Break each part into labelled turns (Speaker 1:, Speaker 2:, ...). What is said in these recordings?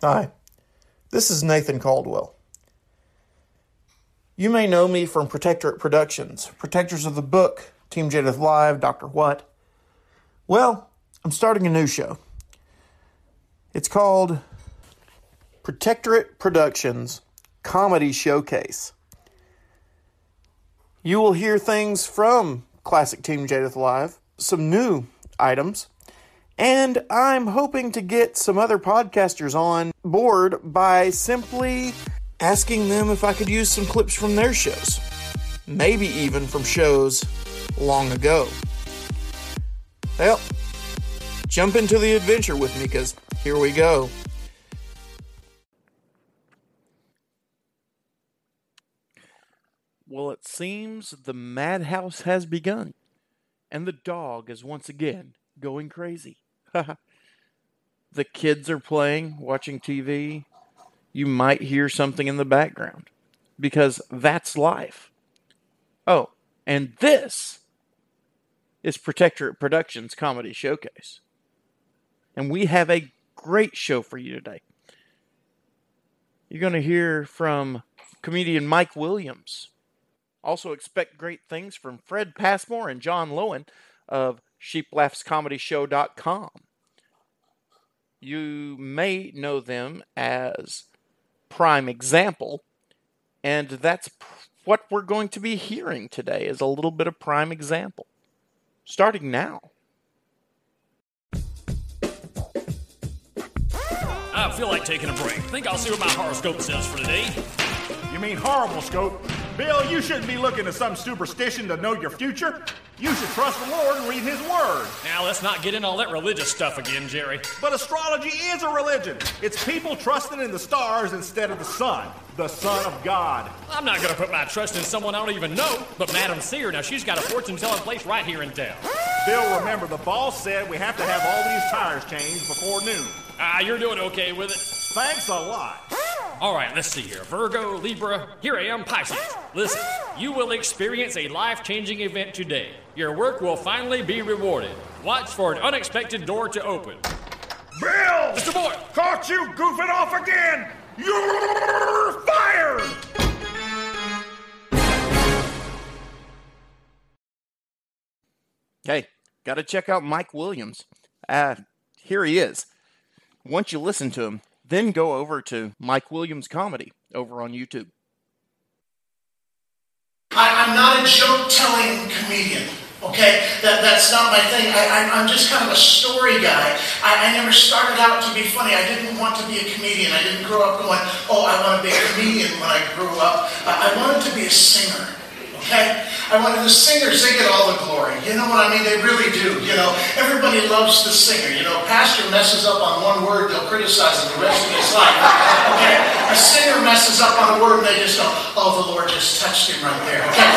Speaker 1: Hi, this is Nathan Caldwell. You may know me from Protectorate Productions, protectors of the book, Team Jadeth Live, Dr. What. Well, I'm starting a new show. It's called Protectorate Productions Comedy Showcase. You will hear things from Classic Team Jadeth Live, some new items, and I'm hoping to get some other podcasters on board by simply asking them if I could use some clips from their shows. Maybe even from shows long ago. Well, jump into the adventure with me because here we go.
Speaker 2: Well, it seems the madhouse has begun, and the dog is once again going crazy. the kids are playing, watching TV. You might hear something in the background because that's life. Oh, and this is Protectorate Productions Comedy Showcase. And we have a great show for you today. You're going to hear from comedian Mike Williams. Also, expect great things from Fred Passmore and John Lowen of sheeplaughscomedyshow.com. You may know them as Prime Example, and that's what we're going to be hearing today is a little bit of Prime Example. Starting now.
Speaker 3: I feel like taking a break. Think I'll see what my horoscope says for today.
Speaker 4: You mean horrible scope? Bill, you shouldn't be looking to some superstition to know your future. You should trust the Lord and read His Word.
Speaker 3: Now, let's not get in all that religious stuff again, Jerry.
Speaker 4: But astrology is a religion. It's people trusting in the stars instead of the sun, the Son of God.
Speaker 3: I'm not going to put my trust in someone I don't even know, but Madam Seer, Now, she's got a fortune telling place right here in town.
Speaker 4: Bill, remember, the boss said we have to have all these tires changed before noon.
Speaker 3: Ah, you're doing okay with it.
Speaker 4: Thanks a lot.
Speaker 3: All right, let's see here. Virgo, Libra, here I am, Pisces. Listen, you will experience a life changing event today. Your work will finally be rewarded. Watch for an unexpected door to open.
Speaker 4: Bill!
Speaker 3: Mr. Boy!
Speaker 4: Caught you goofing off again! You're fired!
Speaker 2: Hey, got to check out Mike Williams. Uh, here he is. Once you listen to him, then go over to Mike Williams Comedy over on YouTube.
Speaker 5: I'm not a joke telling comedian. Okay, that, that's not my thing. I, I, I'm just kind of a story guy. I, I never started out to be funny. I didn't want to be a comedian. I didn't grow up going, oh, I want to be a comedian when I grew up. I, I wanted to be a singer. Okay? I wanted the singers, they get all the glory. You know what I mean? They really do. You know, everybody loves the singer. You know, pastor messes up on one word, they'll criticize him the rest of his life. Okay? A singer messes up on a word and they just go, oh, the Lord just touched him right there. Okay?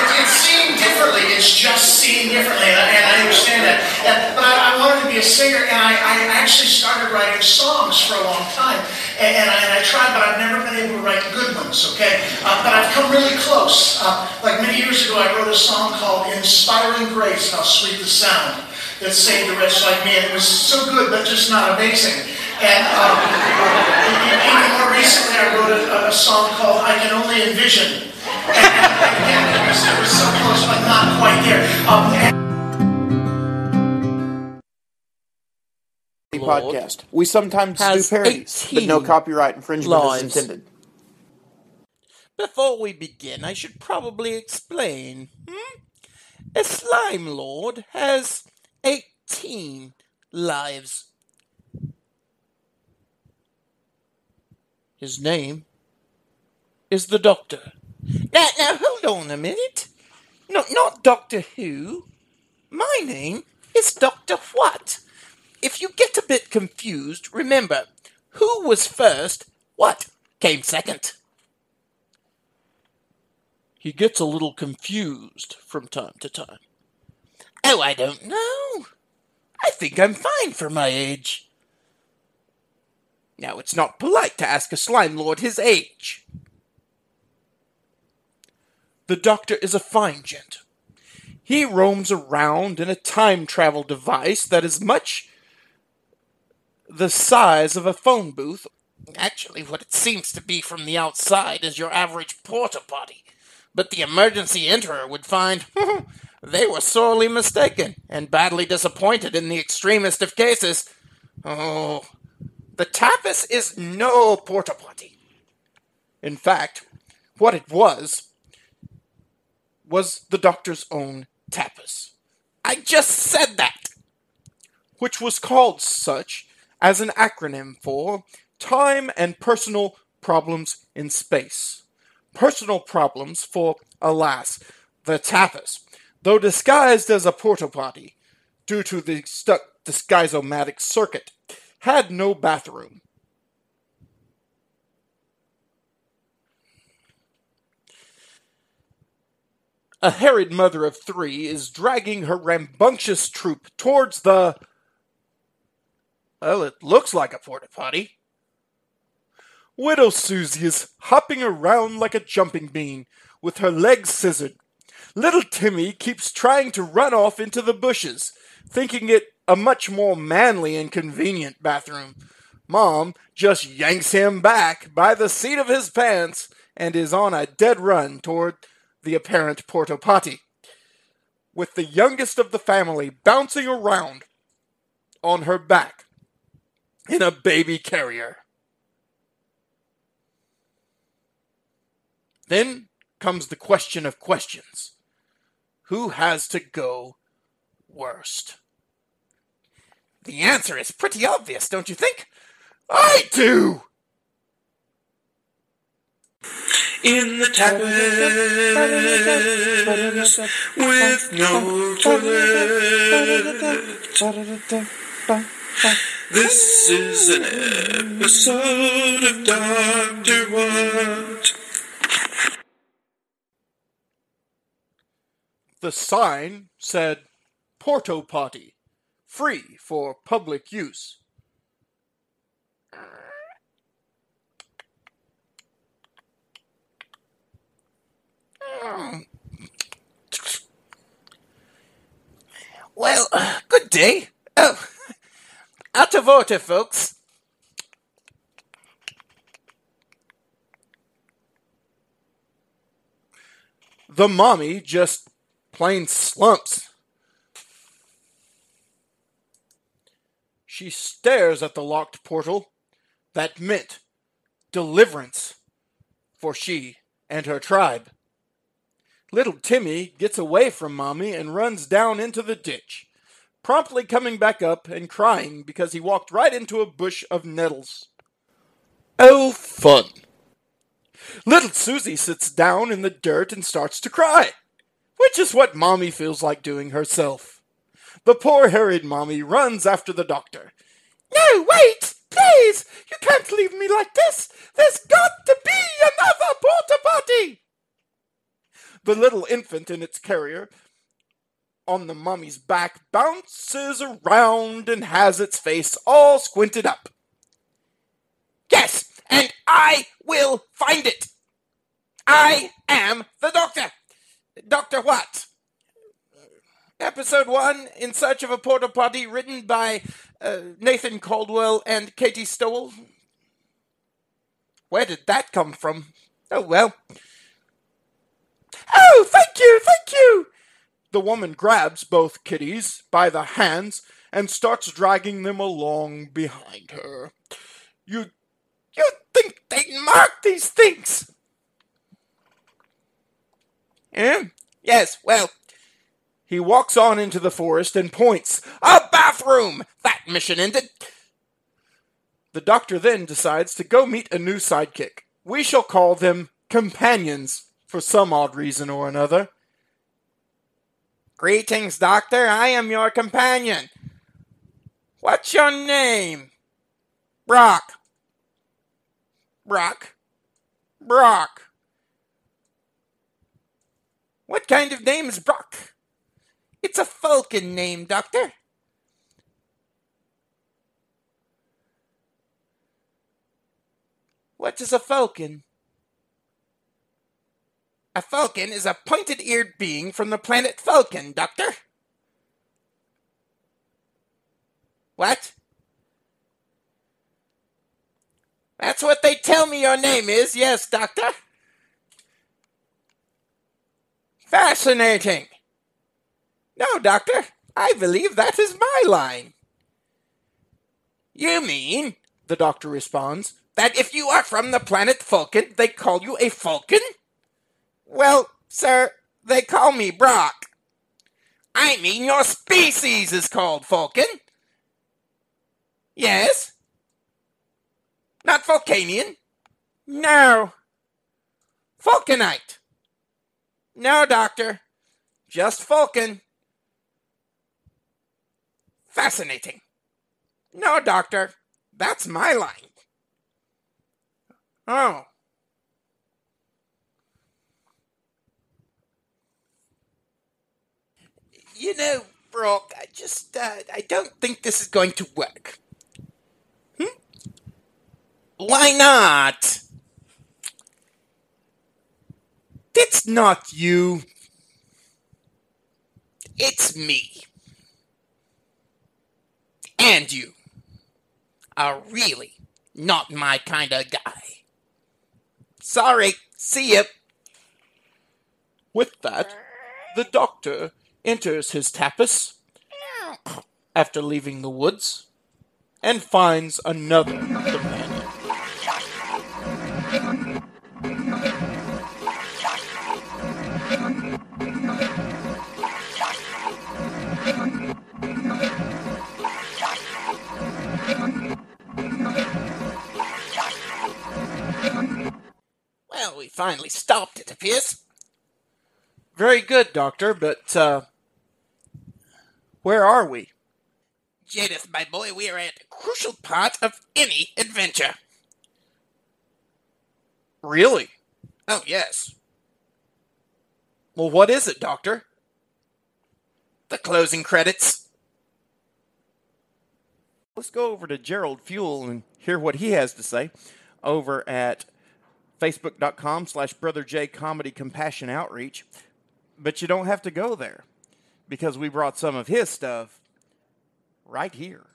Speaker 5: It's, it's, differently. It's just seen differently. And I, and I understand that. And, but I, I wanted to be a singer and I, I actually started writing songs for a long time. And, and, I, and I tried, but I've never been able to write good ones, okay? Uh, but I've come really close. Uh, like many years ago, I wrote a song called Inspiring Grace, How Sweet the Sound, that saved a wretch like me. And it was so good, but just not amazing. And um, even more recently, I wrote a, a, song called I Can Only Envision. And, and it was, it was so close, but not quite there. Um,
Speaker 1: podcast. We sometimes do parodies, but no copyright infringement
Speaker 2: lives.
Speaker 1: is intended.
Speaker 2: Before we begin, I should probably explain. Hmm? A slime lord has 18 lives. His name is the Doctor. Now, now, hold on a minute. No, not Doctor Who. My name is Doctor What. If you get a bit confused, remember who was first, what came second. He gets a little confused from time to time. Oh, I don't know. I think I'm fine for my age. Now, it's not polite to ask a slime lord his age. The doctor is a fine gent. He roams around in a time travel device that is much the size of a phone booth.
Speaker 6: Actually, what it seems to be from the outside is your average porta potty. But the emergency enterer would find hmm, they were sorely mistaken and badly disappointed in the extremest of cases. Oh, the Tapas is no porta potty.
Speaker 2: In fact, what it was was the doctor's own tapas,
Speaker 6: I just said that.
Speaker 2: which was called such as an acronym for Time and Personal Problems in Space. Personal problems for, alas, the tapas, though disguised as a porta potty due to the stuck disguisomatic circuit, had no bathroom. A harried mother of three is dragging her rambunctious troop towards the. Well, it looks like a porta potty. Widow Susie is hopping around like a jumping bean, with her legs scissored. Little Timmy keeps trying to run off into the bushes, thinking it a much more manly and convenient bathroom. Mom just yanks him back by the seat of his pants and is on a dead run toward the apparent porta potty, with the youngest of the family bouncing around on her back in a baby carrier. Then comes the question of questions Who has to go worst?
Speaker 6: The answer is pretty obvious, don't you think?
Speaker 2: I do!
Speaker 1: in the tapas with no toilet. This is an episode of Doctor What?
Speaker 2: The sign said Porto Potty, free for public use.
Speaker 6: Well, good day. Oh, out of order, folks.
Speaker 2: The mommy just plain slumps. She stares at the locked portal that meant deliverance for she and her tribe. Little Timmy gets away from Mommy and runs down into the ditch, promptly coming back up and crying because he walked right into a bush of nettles. Oh, fun! Little Susie sits down in the dirt and starts to cry, which is what Mommy feels like doing herself. The poor harried Mommy runs after the doctor. No, wait! Please! You can't leave me like this! There's got to be another porta potty! The little infant in its carrier on the mummy's back bounces around and has its face all squinted up.
Speaker 6: Yes, and I will find it. I am the doctor. Doctor what? Episode 1 In Search of a Porta Potty, written by uh, Nathan Caldwell and Katie Stowell. Where did that come from? Oh, well.
Speaker 2: Oh, thank you, thank you! The woman grabs both kitties by the hands and starts dragging them along behind her. You, you think they mark these things?
Speaker 6: Eh? Yes, well,
Speaker 2: He walks on into the forest and points.
Speaker 6: a bathroom! That mission ended.
Speaker 2: The doctor then decides to go meet a new sidekick. We shall call them companions for some odd reason or another.
Speaker 6: Greetings, Doctor. I am your companion. What's your name? Brock. Brock. Brock. What kind of name is Brock? It's a Falcon name, Doctor. What is a falcon? A falcon is a pointed eared being from the planet Falcon, Doctor. What?
Speaker 2: That's what they tell me your name is, yes, Doctor. Fascinating. No, Doctor, I believe that is my line. You mean, the Doctor responds, that if you are from the planet Vulcan, they call you a Falcon? Well, sir, they call me Brock. I mean, your species is called Vulcan. Yes? Not Vulcanian? No. Vulcanite. No, Doctor. Just Vulcan. Fascinating. No, Doctor. That's my line. Oh. You know, Brock, I just, uh, I don't think this is going to work. Hmm? Why not? It's not you. It's me. And you are really not my kind of guy. Sorry. See ya.
Speaker 7: With that, the doctor enters his tapas after leaving the woods and finds another
Speaker 2: finally stopped, it appears.
Speaker 7: Very good, Doctor, but uh, where are we?
Speaker 2: Jadith, my boy, we are at a crucial part of any adventure.
Speaker 7: Really?
Speaker 2: Oh, yes.
Speaker 7: Well, what is it, Doctor?
Speaker 2: The closing credits.
Speaker 7: Let's go over to Gerald Fuel and hear what he has to say over at facebook.com slash brother j comedy compassion outreach. But you don't have to go there because we brought some of his stuff right here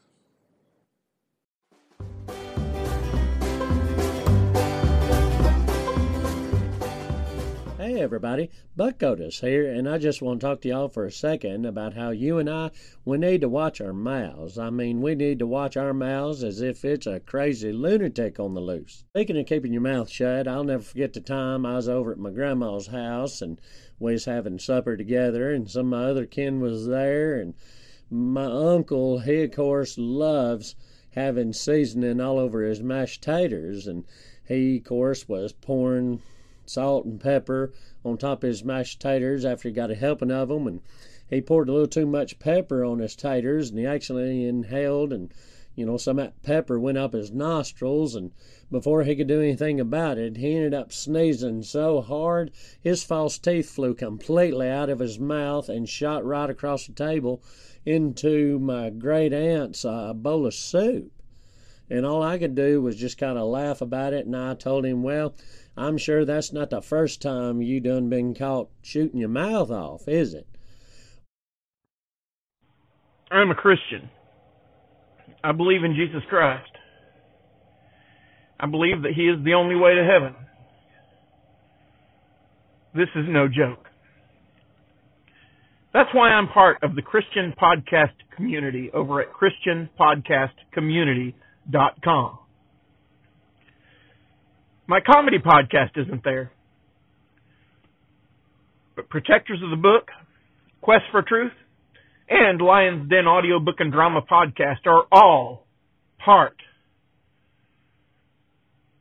Speaker 8: Hey everybody, Buck Otis here, and I just want to talk to y'all for a second about how you and I, we need to watch our mouths. I mean, we need to watch our mouths as if it's a crazy lunatic on the loose. Speaking of keeping your mouth shut, I'll never forget the time I was over at my grandma's house and we was having supper together, and some of my other kin was there, and my uncle, he of course loves having seasoning all over his mashed taters, and he of course was pouring salt and pepper on top of his mashed taters after he got a helping of them, and he poured a little too much pepper on his taters, and he actually inhaled, and you know some of that pepper went up his nostrils, and before he could do anything about it, he ended up sneezing so hard his false teeth flew completely out of his mouth and shot right across the table into my great aunt's uh, bowl of soup. And all I could do was just kind of laugh about it, and I told him, well. I'm sure that's not the first time you done been caught shooting your mouth off, is it?
Speaker 9: I'm a Christian. I believe in Jesus Christ. I believe that He is the only way to heaven. This is no joke. That's why I'm part of the Christian podcast community over at ChristianPodcastCommunity.com. My comedy podcast isn't there. But Protectors of the Book, Quest for Truth, and Lion's Den Audiobook and Drama Podcast are all part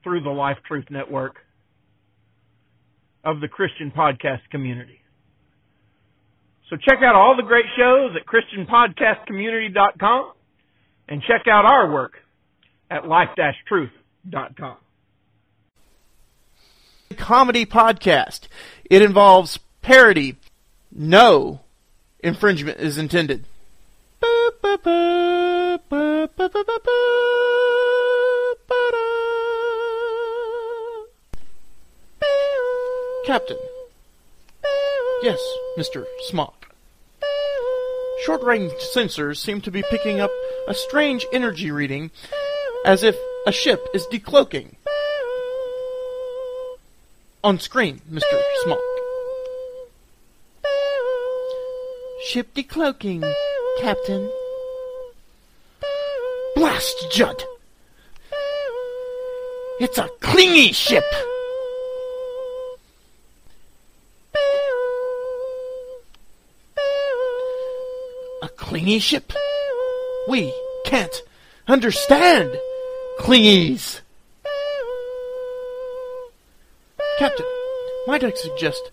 Speaker 9: through the Life Truth Network of the Christian podcast community. So check out all the great shows at ChristianPodcastCommunity.com and check out our work at life-truth.com
Speaker 7: comedy podcast. It involves parody. No infringement is intended. Captain. Yes, Mr. Smock. Short range sensors seem to be picking up a strange energy reading as if A ship is decloaking. On screen, Mr. Smock. Ship decloaking, Captain. Blast, Judd! It's a clingy ship! A clingy ship? We can't understand clingies. Captain, might I suggest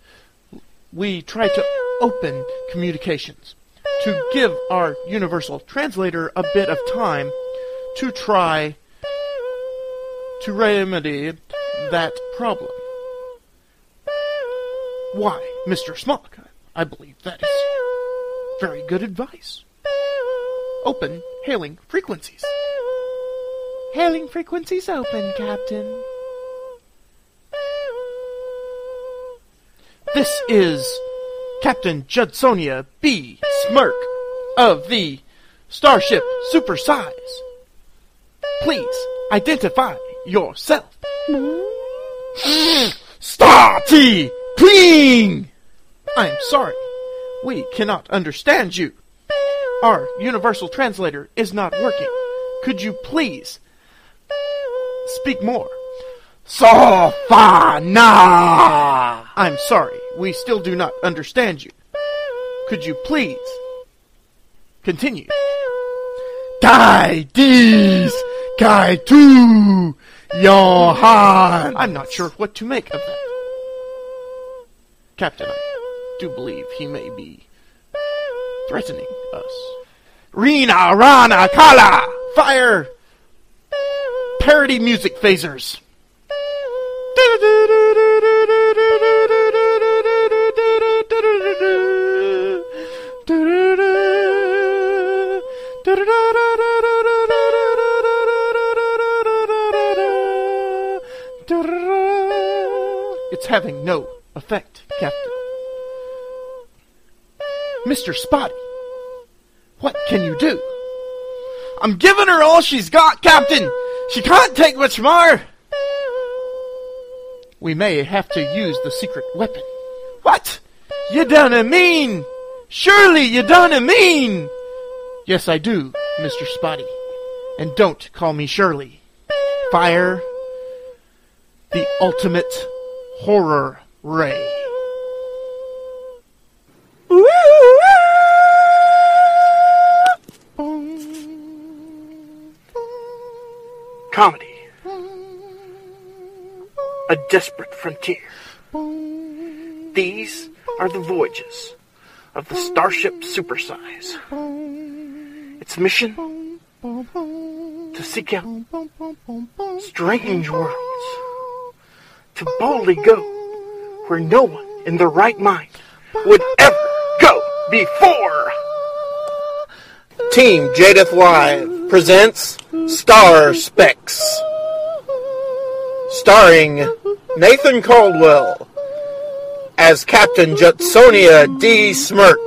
Speaker 7: we try to open communications to give our universal translator a bit of time to try to remedy that problem. Why, Mr. Smock, I believe that is very good advice. Open hailing frequencies. Hailing frequencies open, Captain. This is Captain Judsonia B. Smirk of the Starship Supersize. Please identify yourself. Star T! Clean! I'm sorry. We cannot understand you. Our universal translator is not working. Could you please speak more? Sofana! I'm sorry. We still do not understand you. Could you please continue? Die dies kai tu Johann. I'm not sure what to make of that. Captain, I do believe he may be threatening us. Rina Rana Kala! Fire! Parody music phasers. Having no effect, Captain. Mr. Spotty, what can you do? I'm giving her all she's got, Captain! She can't take much more! We may have to use the secret weapon. What? You done mean? Surely you done a mean? Yes, I do, Mr. Spotty. And don't call me Shirley. Fire the ultimate horror ray. Comedy. A desperate frontier. These are the voyages of the Starship Supersize. Its mission? To seek out strange worlds. To boldly go where no one in their right mind would ever go before. Team Jadith Live presents Star Specs. Starring Nathan Caldwell as Captain Judsonia D. Smirk.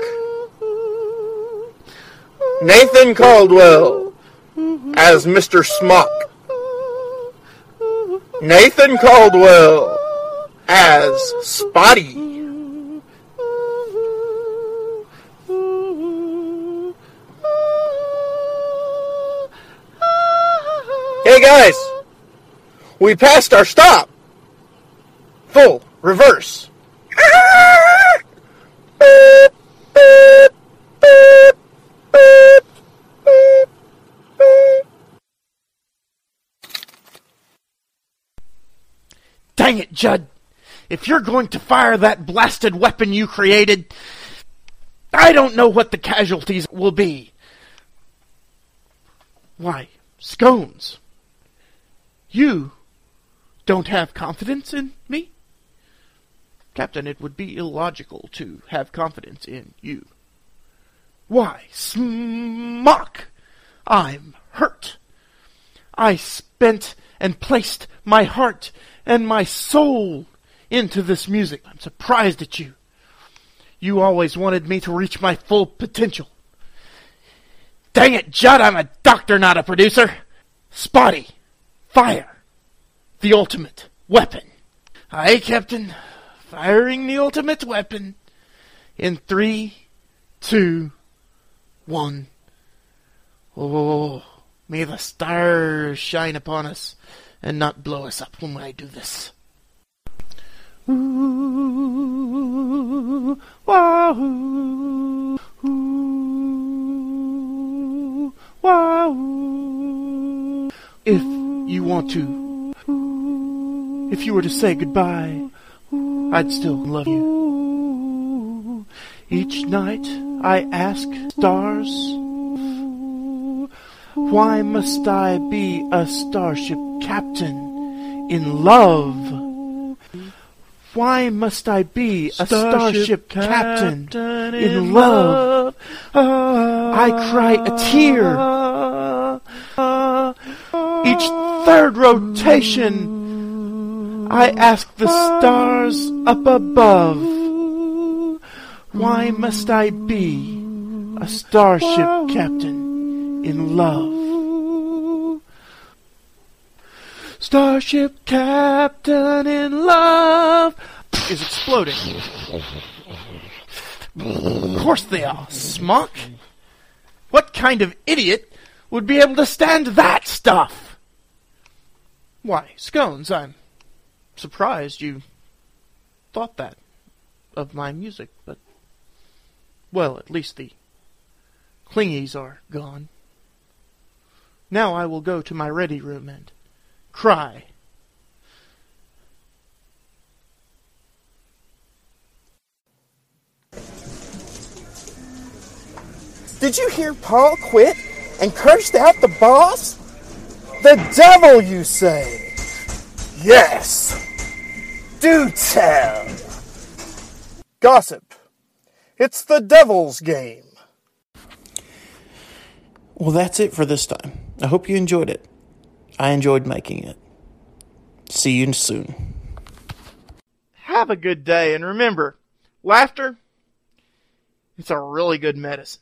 Speaker 7: Nathan Caldwell as Mr. Smock. Nathan Caldwell as Spotty. Hey guys, we passed our stop. Full reverse. Dang it, Judd. If you're going to fire that blasted weapon you created, I don't know what the casualties will be. Why, scones. You don't have confidence in me? Captain, it would be illogical to have confidence in you. Why, smock! I'm hurt. I spent and placed my heart and my soul into this music. I'm surprised at you. You always wanted me to reach my full potential. Dang it, Judd, I'm a doctor, not a producer. Spotty, Fire! The ultimate weapon. Aye, Captain. Firing the ultimate weapon. In three, two, one. Oh, may the stars shine upon us and not blow us up when I do this. Ooh, wahoo, ooh, wahoo. If you want to, if you were to say goodbye, I'd still love you. Each night I ask stars, why must I be a starship captain in love? Why must I be a starship, captain, in love? I cry a tear. Each third rotation, I ask the stars up above. Why must I be a starship captain in love? Starship Captain in Love is exploding. Of course they are, Smock. What kind of idiot would be able to stand that stuff? Why, Scones, I'm surprised you thought that of my music, but well, at least the clingies are gone. Now I will go to my ready room and cry.
Speaker 1: Did you hear Paul quit and cursed out the boss? The devil, you say? Yes. Do tell. Gossip. It's the devil's game. Well, that's it for this time. I hope you enjoyed it. I enjoyed making it. See you soon.
Speaker 7: Have a good day, and remember, laughter, it's a really good medicine.